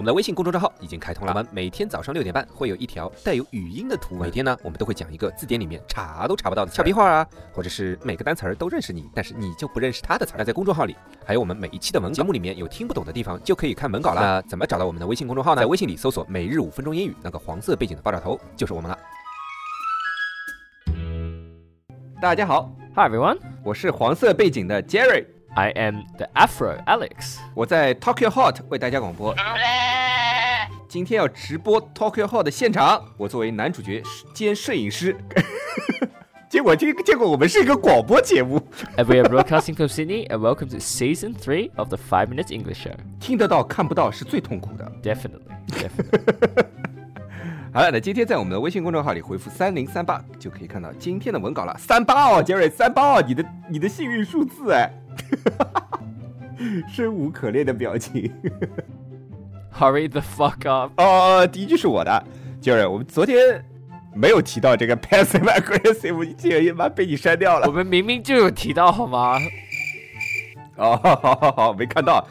我们的微信公众账号已经开通了，我们每天早上六点半会有一条带有语音的图文。每天呢，我们都会讲一个字典里面查都查不到的俏皮话啊，或者是每个单词儿都认识你，但是你就不认识它的词儿。那在公众号里，还有我们每一期的文稿节目里面有听不懂的地方，就可以看文稿了。那怎么找到我们的微信公众号呢？在微信里搜索“每日五分钟英语”，那个黄色背景的爆炸头就是我们了。大家好，Hi everyone, 我是黄色背景的 Jerry，I am the Afro Alex. 我在 Tokyo Hot 为大家广播。今天要直播 Tokyo Hot 的现场，我作为男主角兼摄影师。结果这结果我们是一个广播节目 we are broadcasting from Sydney, and welcome to Season Three of the Five Minutes English Show. 听得到看不到是最痛苦的。Definitely, definitely. 好了，那今天在我们的微信公众号里回复三零三八就可以看到今天的文稿了。三八哦，杰瑞，三八哦，你的你的幸运数字哎，生无可恋的表情。Hurry the fuck up. 哦，第一句是我的，就是，我们昨天没有提到这个 passive aggressive，竟然妈被你删掉了。我们明明就有提到好吗？哦，好好好好，没看到。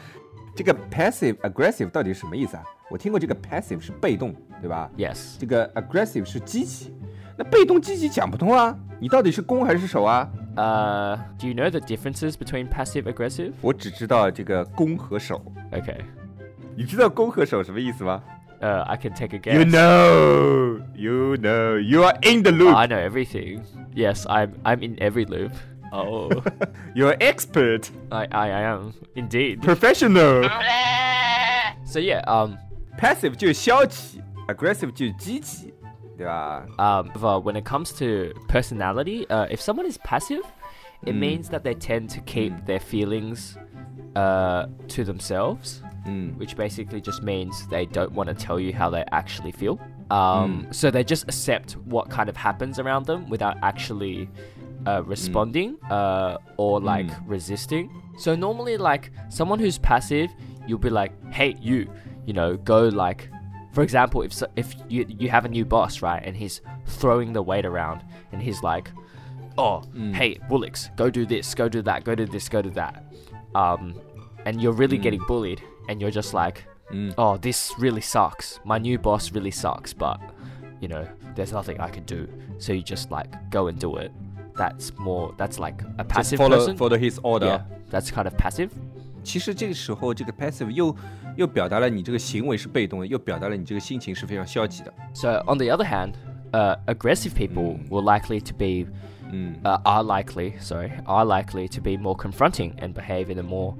这个 passive aggressive 到底是什么意思啊？我听过这个 passive 是被动，对吧？Yes. 这个 aggressive 是积极，那被动积极讲不通啊！你到底是攻还是守啊？Uh, do you know the differences between passive aggressive? 我只知道这个攻和守， Okay. 你知道攻和守什么意思吗 Uh, I can take a guess. You know, you know, you are in the loop. I know everything. Yes, I'm. I'm in every loop. Oh, You're expert, I, I, I am indeed. professional. So yeah. Um. Passive 就是消极，aggressive 就是积极， 对吧？ um, but when it comes to personality, uh, if someone is passive, it means that they tend to keep their feelings uh, to themselves, 嗯 which basically just means they don't want to tell you how they actually feel. Um, So they just accept what kind of happens around them without actually uh, responding uh, or like resisting. So normally, like someone who's passive, you'll be like, "Hey, you, you know, go like." for example, if if you you have a new boss, right, and he's throwing the weight around, and he's like, "Oh, mm. hey, Bullocks, go do this, go do that, go do this, go do that," um, and you're really mm. getting bullied, and you're just like, mm. "Oh, this really sucks. My new boss really sucks, but you know, there's nothing I can do." So you just like go and do it. That's more. That's like a Just passive follow person. follow his order. Yeah, that's kind of passive. 其实这个时候，这个 passive 又又表达了你这个行为是被动的，又表达了你这个心情是非常消极的。 So on the other hand, uh, aggressive people will likely to be, uh, are likely, sorry, are likely to be more confronting and behave in a more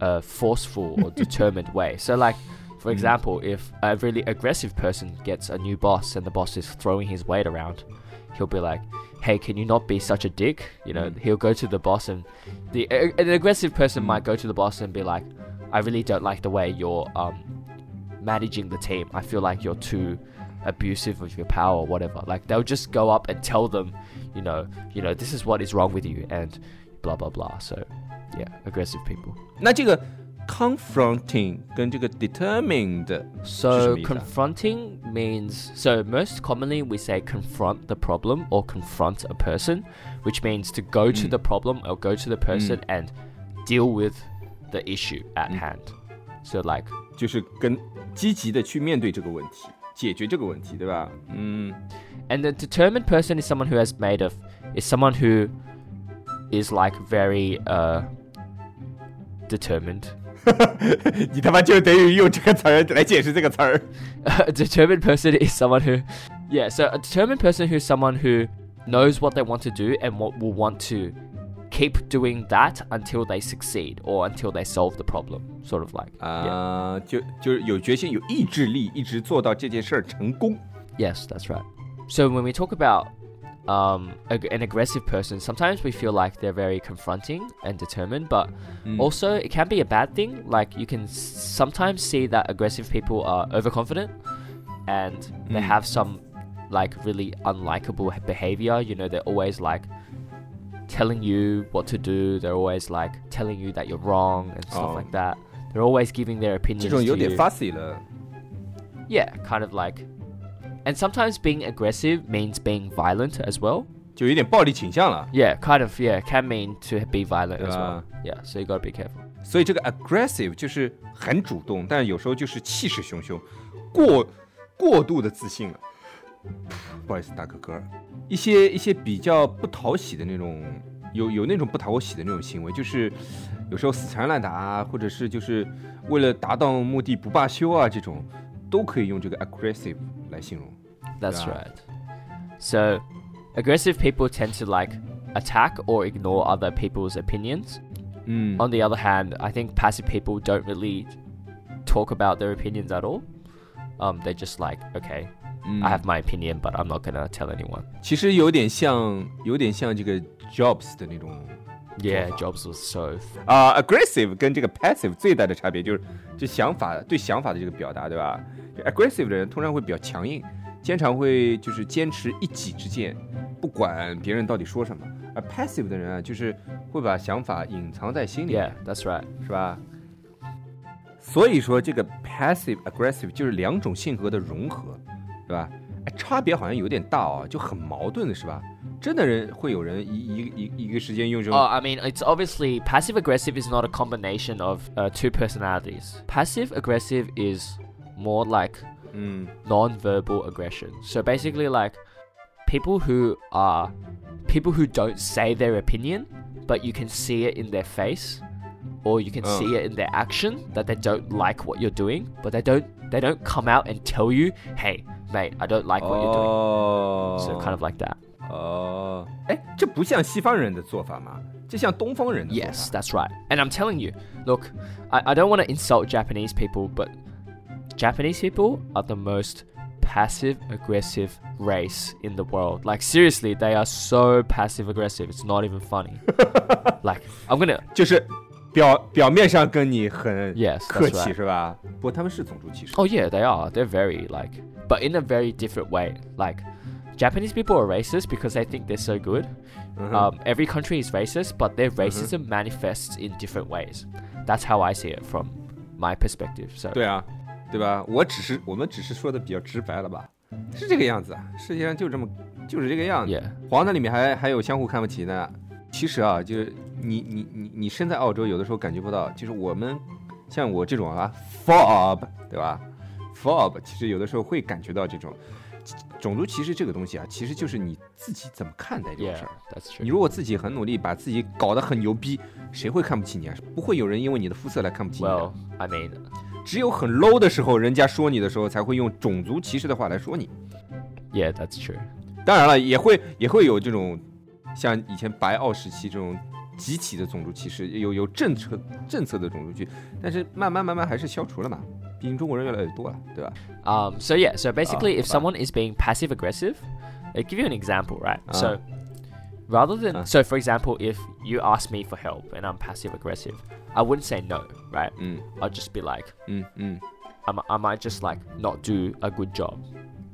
uh, forceful or determined way. So like, for example, if a really aggressive person gets a new boss and the boss is throwing his weight around, he'll be like, "Hey, can you not be such a dick?" You know, he'll go to the boss and the a- an aggressive person might go to the boss and be like, "I really don't like the way you're um, managing the team. I feel like you're too abusive of your power or whatever. Like they'll just go up and tell them, you know, you know, this is what is wrong with you and blah blah blah. So yeah, aggressive people. 那这个 confronting 跟这个 determined 是什 So 么意思啊 confronting means so most commonly we say confront the problem or confront a person, which means to go to the problem or go to the person and deal with the issue at hand. So like 就是跟积极的去面对这个问题，解决这个问题，对吧？嗯 And the determined person is someone who has made of is someone who is like very uh determined. 你他妈就等于用这个词儿来解释这个词儿。 a determined person is someone who yeah, so a determined person who's someone who knows what they want to do and what will want to keep doing that until they succeed or until they solve the problem. Sort of like 啊、就就是有决心、有意志力，一直做到这件事儿成功。 Yes, that's right. So when we talk about um, ag- an aggressive person, sometimes we feel like they're very confronting and determined, but also it can be a bad thing. Like you can s- sometimes see that aggressive people are overconfident and they have some like really unlikable h- behavior. You know, they're always like telling you what to do. They're always like telling you that you're wrong and stuff Oh. like that. They're always giving their 这 opinions 种有 to 点 you. fussy 了。 Yeah, kind of like. And sometimes being aggressive means being violent as well. 就有点暴力倾向了。Yeah, kind of, yeah, can mean to be violent as well. Yeah. So you gotta be careful. 所以这个 aggressive 就是很主动，但是有时候就是气势汹汹，过过度的自信了。不好意思，打个嗝。一些一些比较不讨喜的那种，有有那种不讨喜的那种行为，就是有时候死缠烂打啊，或者是就是为了达到目的不罢休啊，这种都可以用这个 aggressive 来形容。 That's Yeah. right. So, aggressive people tend to like attack or ignore other people's opinions. 嗯 On the other hand, I think passive people don't really talk about their opinions at all. Um, they're just like, okay, 嗯 I have my opinion, but I'm not gonna tell anyone. 其实有点像，有点像这个 Jobs 的那种 Yeah. Jobs was so. 啊、a g g r e s s i v e 跟这个 passive 最大的差别就是这想法对想法的这个表达，对吧？aggressive 的人通常会比较强硬，经常会就是坚持一己之见，不管别人到底说什么。而 passive 的人啊，就是会把想法隐藏在心里，Yeah, that's right. 是吧？所以说这个 passive aggressive 就是两种性格的融合，对吧？哎，差别好像有点大哦，就很矛盾的是吧？真的人会有人一一一一个时间用这种 Oh, I mean, it's obviously passive aggressive is not a combination of uh, two personalities. Passive aggressive is more like 嗯 non-verbal aggression. So basically, like people who are people who don't say their opinion, but you can see it in their face, or you can Oh. see it in their action that they don't like what you're doing, but they don't they don't come out and tell you, "Hey, mate, I don't like what you're doing." 哦 So kind of like that. 哦，哎，这不像西方人的做法吗？这像东方人的做法。 Yes, that's right. And I'm telling you, look, I, I don't want to insult Japanese people, but Japanese people are the most passive aggressive race in the world. Like, seriously, they are so passive aggressive. It's not even funny. like, I'm gonna. 就是表表面上跟你很 Yes, 客 that's 气 right. 是吧？不过他们是种族歧视。 Oh, yeah, they are. They're very, like, but in a very different way. Like, Japanese people are racist because they think they're so good. 嗯哼 Um, every country is racist, but their racism manifests in different ways. That's how I see it from my perspective. So 对啊，对吧？我只是我们只是说的比较直白了吧？是这个样子啊，世界上就这么就是这个样子。 yeah, 黄的里面还还有相互看不起呢。其实啊，就是你你你你身在澳洲，有的时候感觉不到，就是我们像我这种啊，fob 对吧？fob 其实有的时候会感觉到这种 种族歧视这个东西啊，其实就是你自己怎么看待这个 yeah, 事儿。that's 你.如果自己很努力，把自己搞得很牛逼，谁会看不起你啊？不会有人因为你的肤色来看不起你的。Well, I mean, 只有很 low 的时候，人家说你的时候，才会用种族歧视的话来说你。yeah, that's true. 当然了，也会也会有这种像以前白澳时期这种集体的种族歧视，有有政策政策的种族歧视，但是慢慢慢慢还是消除了嘛。毕竟中国人越来越多了，对吧？ Um, so yeah, so basically, Oh, if someone is being passive aggressive, I give you an example, right? Uh. So rather than, Uh. so for example, if you ask me for help and I'm passive aggressive, I wouldn't say no, right? 嗯 I'll just be like, 嗯嗯 I, mi- I might just like not do a good job,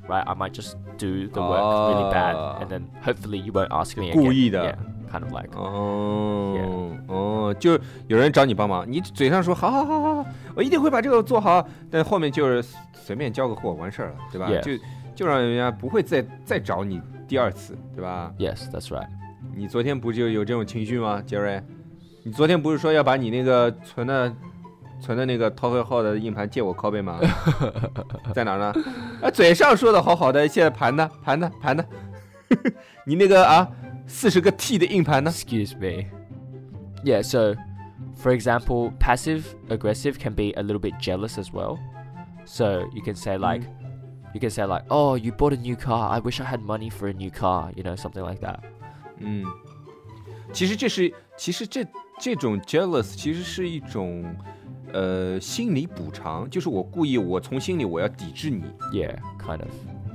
right? I might just do the work really bad, Ah. and then hopefully you won't ask me 故 again. 意的。 Yeah, Kind of like. 哦哦，就有人找你帮忙，你嘴上说好好好好好，我一定会把这个做好，但后面就是随便交个货完事儿了，对吧.就就让人家不会再再找你第二次，对吧？Yes, that's right. 你昨天不就有这种情绪吗，杰瑞？你昨天不是说要把你那个存的存的那个淘汇号的硬盘借我拷贝吗？在哪儿呢？啊，嘴上说的好好的，现在盘呢？盘呢？盘呢？你那个啊，四十个 T 的硬盘呢？Excuse me. Yeah, so for example, passive aggressive can be a little bit jealous as well. So you can say like you can say like, "Oh, you bought a new car. I wish I had money for a new car." You know, something like that. 嗯，其实这是，其实这这种 jealous 其实是一种呃心理补偿，就是我故意我从心里我要抵制你，Yeah, kind of.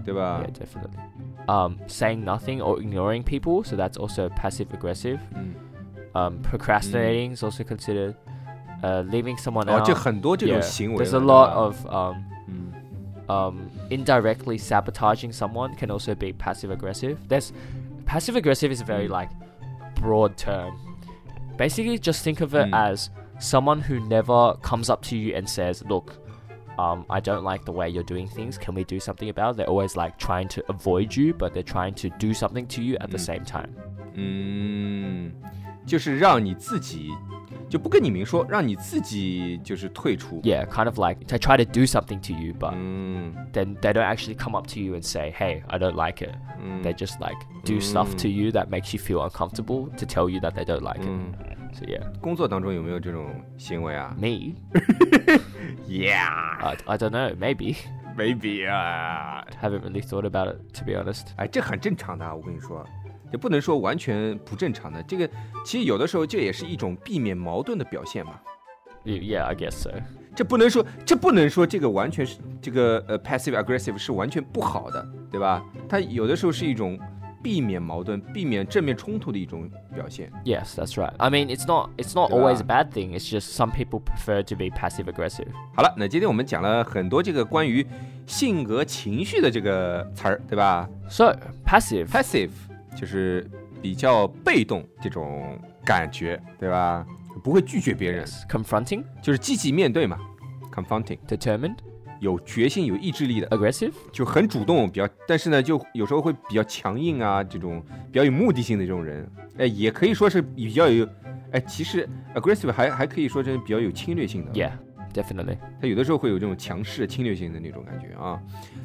对吧 Yeah,？definitely. um, saying nothing or ignoring people, so that's also passive aggressive. Mm. Um, procrastinating mm. is also considered. Uh, leaving someone oh, out. Yeah. There's a lot of um, um, indirectly sabotaging someone can also be passive aggressive. There's passive aggressive is a very mm. like broad term. Basically, just think of it mm. as someone who never comes up to you and says, "Look, um, I don't like the way you're doing things. Can we do something about it? They're always like trying to avoid you, but they're trying to do something to you at the same time. 嗯，就是让你自己就不跟你明说，让你自己就是退出。 Yeah, kind of like they try to do something to you, but 嗯 then they don't actually come up to you and say, "Hey, I don't like it." 嗯 They just like do stuff to you that makes you feel uncomfortable to tell you that they don't like 嗯， it. So yeah, 工作当中有没有这种行为啊 me, ？Yeah, I, I don't know, maybe. maybe 啊。Haven't really thought about it to be honest. 哎，这很正常的啊，我跟你说，也不能说完全不正常的。这个其实有的时候这也是一种避免矛盾的表现嘛。Y- Yeah, I guess so. 这不能说，这不能说这个完全是这个呃 passive aggressive 是完全不好的，对吧？它有的时候是一种避免矛盾、避免正面冲突的一种表现。 Yes, that's right. I mean, it's not it's not Yeah. always a bad thing. It's just some people prefer to be passive aggressive. 好了，那今天我们讲了很多这个关于性格、情绪的这个词儿，对吧 So, passive. ？passive 就是比较被动这种感觉，对吧？不会拒绝别人， Yes. Confronting, 就是积极面对嘛，confronting， determined, 有决心、有意志力的，aggressive. 就很主动，比较，但是呢，就有时候会比较强硬啊，这种比较有目的性的这种人，哎，也可以说是比较有，哎，其实 aggressive 还还可以说是比较有侵略性的，Yeah, definitely. 他有的时候会有这种强势、侵略性的那种感觉啊。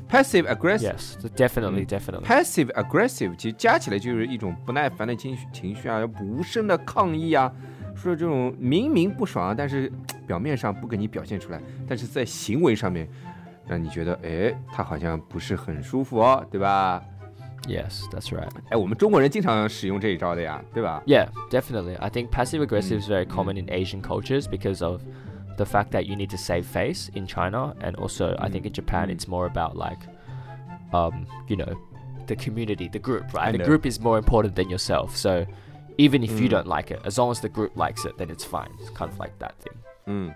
passive aggressive。Yes, definitely, definitely. passive aggressive 其实加起来就是一种不耐烦的情绪情绪啊，无声的抗议啊，说这种明明不爽啊，但是表面上不给你表现出来，但是在行为上面让你觉得，哎，他好像不是很舒服哦，对吧？ Yes, that's right. 哎，我们中国人经常使用这一招的呀，对吧？ Yeah, definitely. I think passive aggressive is very common in Asian cultures because of the fact that you need to save face in China, and also I think in Japan Mm. it's more about like, um, you know, the community, the group, right? I The know. group is more important than yourself. So even if you Mm. don't like it, as long as the group likes it, then it's fine. It's kind of like that thing. 嗯，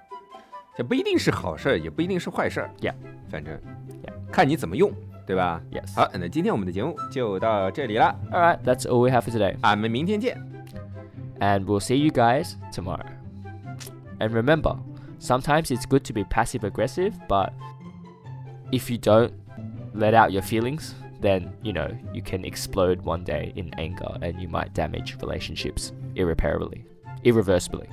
这不一定是好事儿，也不一定是坏事儿 Yeah. 反正 Yeah. 看你怎么用，对吧 Yes. 好，那今天我们的节目就到这里了， All right, that's all we have for today, 俺们明天见。 and we'll see you guys tomorrow. And remember, sometimes it's good to be passive aggressive, but if you don't let out your feelings, Then you know you can explode one day in anger and you might damage relationships irreparably, irreversibly.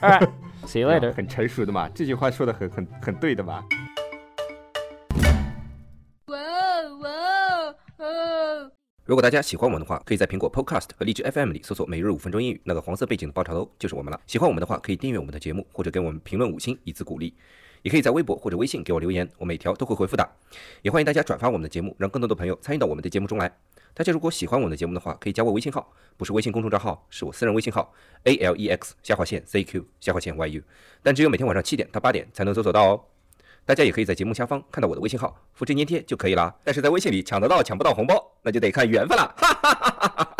All right, see you later. 很成熟的嘛，这句话说的很很很对的嘛。Whoa, whoa, whoa. 如果大家喜欢我们的话，可以在苹果 Podcast 和荔枝 FM 里搜索“每日五分钟英语”，那个黄色背景的爆炒头就是我们了。喜欢我们的话，可以订阅我们的节目，或者给我们评论五星以资鼓励。也可以在微博或者微信给我留言，我每条都会回复的。也欢迎大家转发我们的节目，让更多的朋友参与到我们的节目中来。大家如果喜欢我们的节目的话，可以加我微信号，不是微信公众账号，是我私人微信号 a l e x 下划线 z q 下划线 y u，但只有每天晚上七点到八点才能搜索到哦。大家也可以在节目下方看到我的微信号，复制粘贴就可以啦。但是在微信里抢得到抢不到红包，那就得看缘分了。哈哈哈哈哈哈。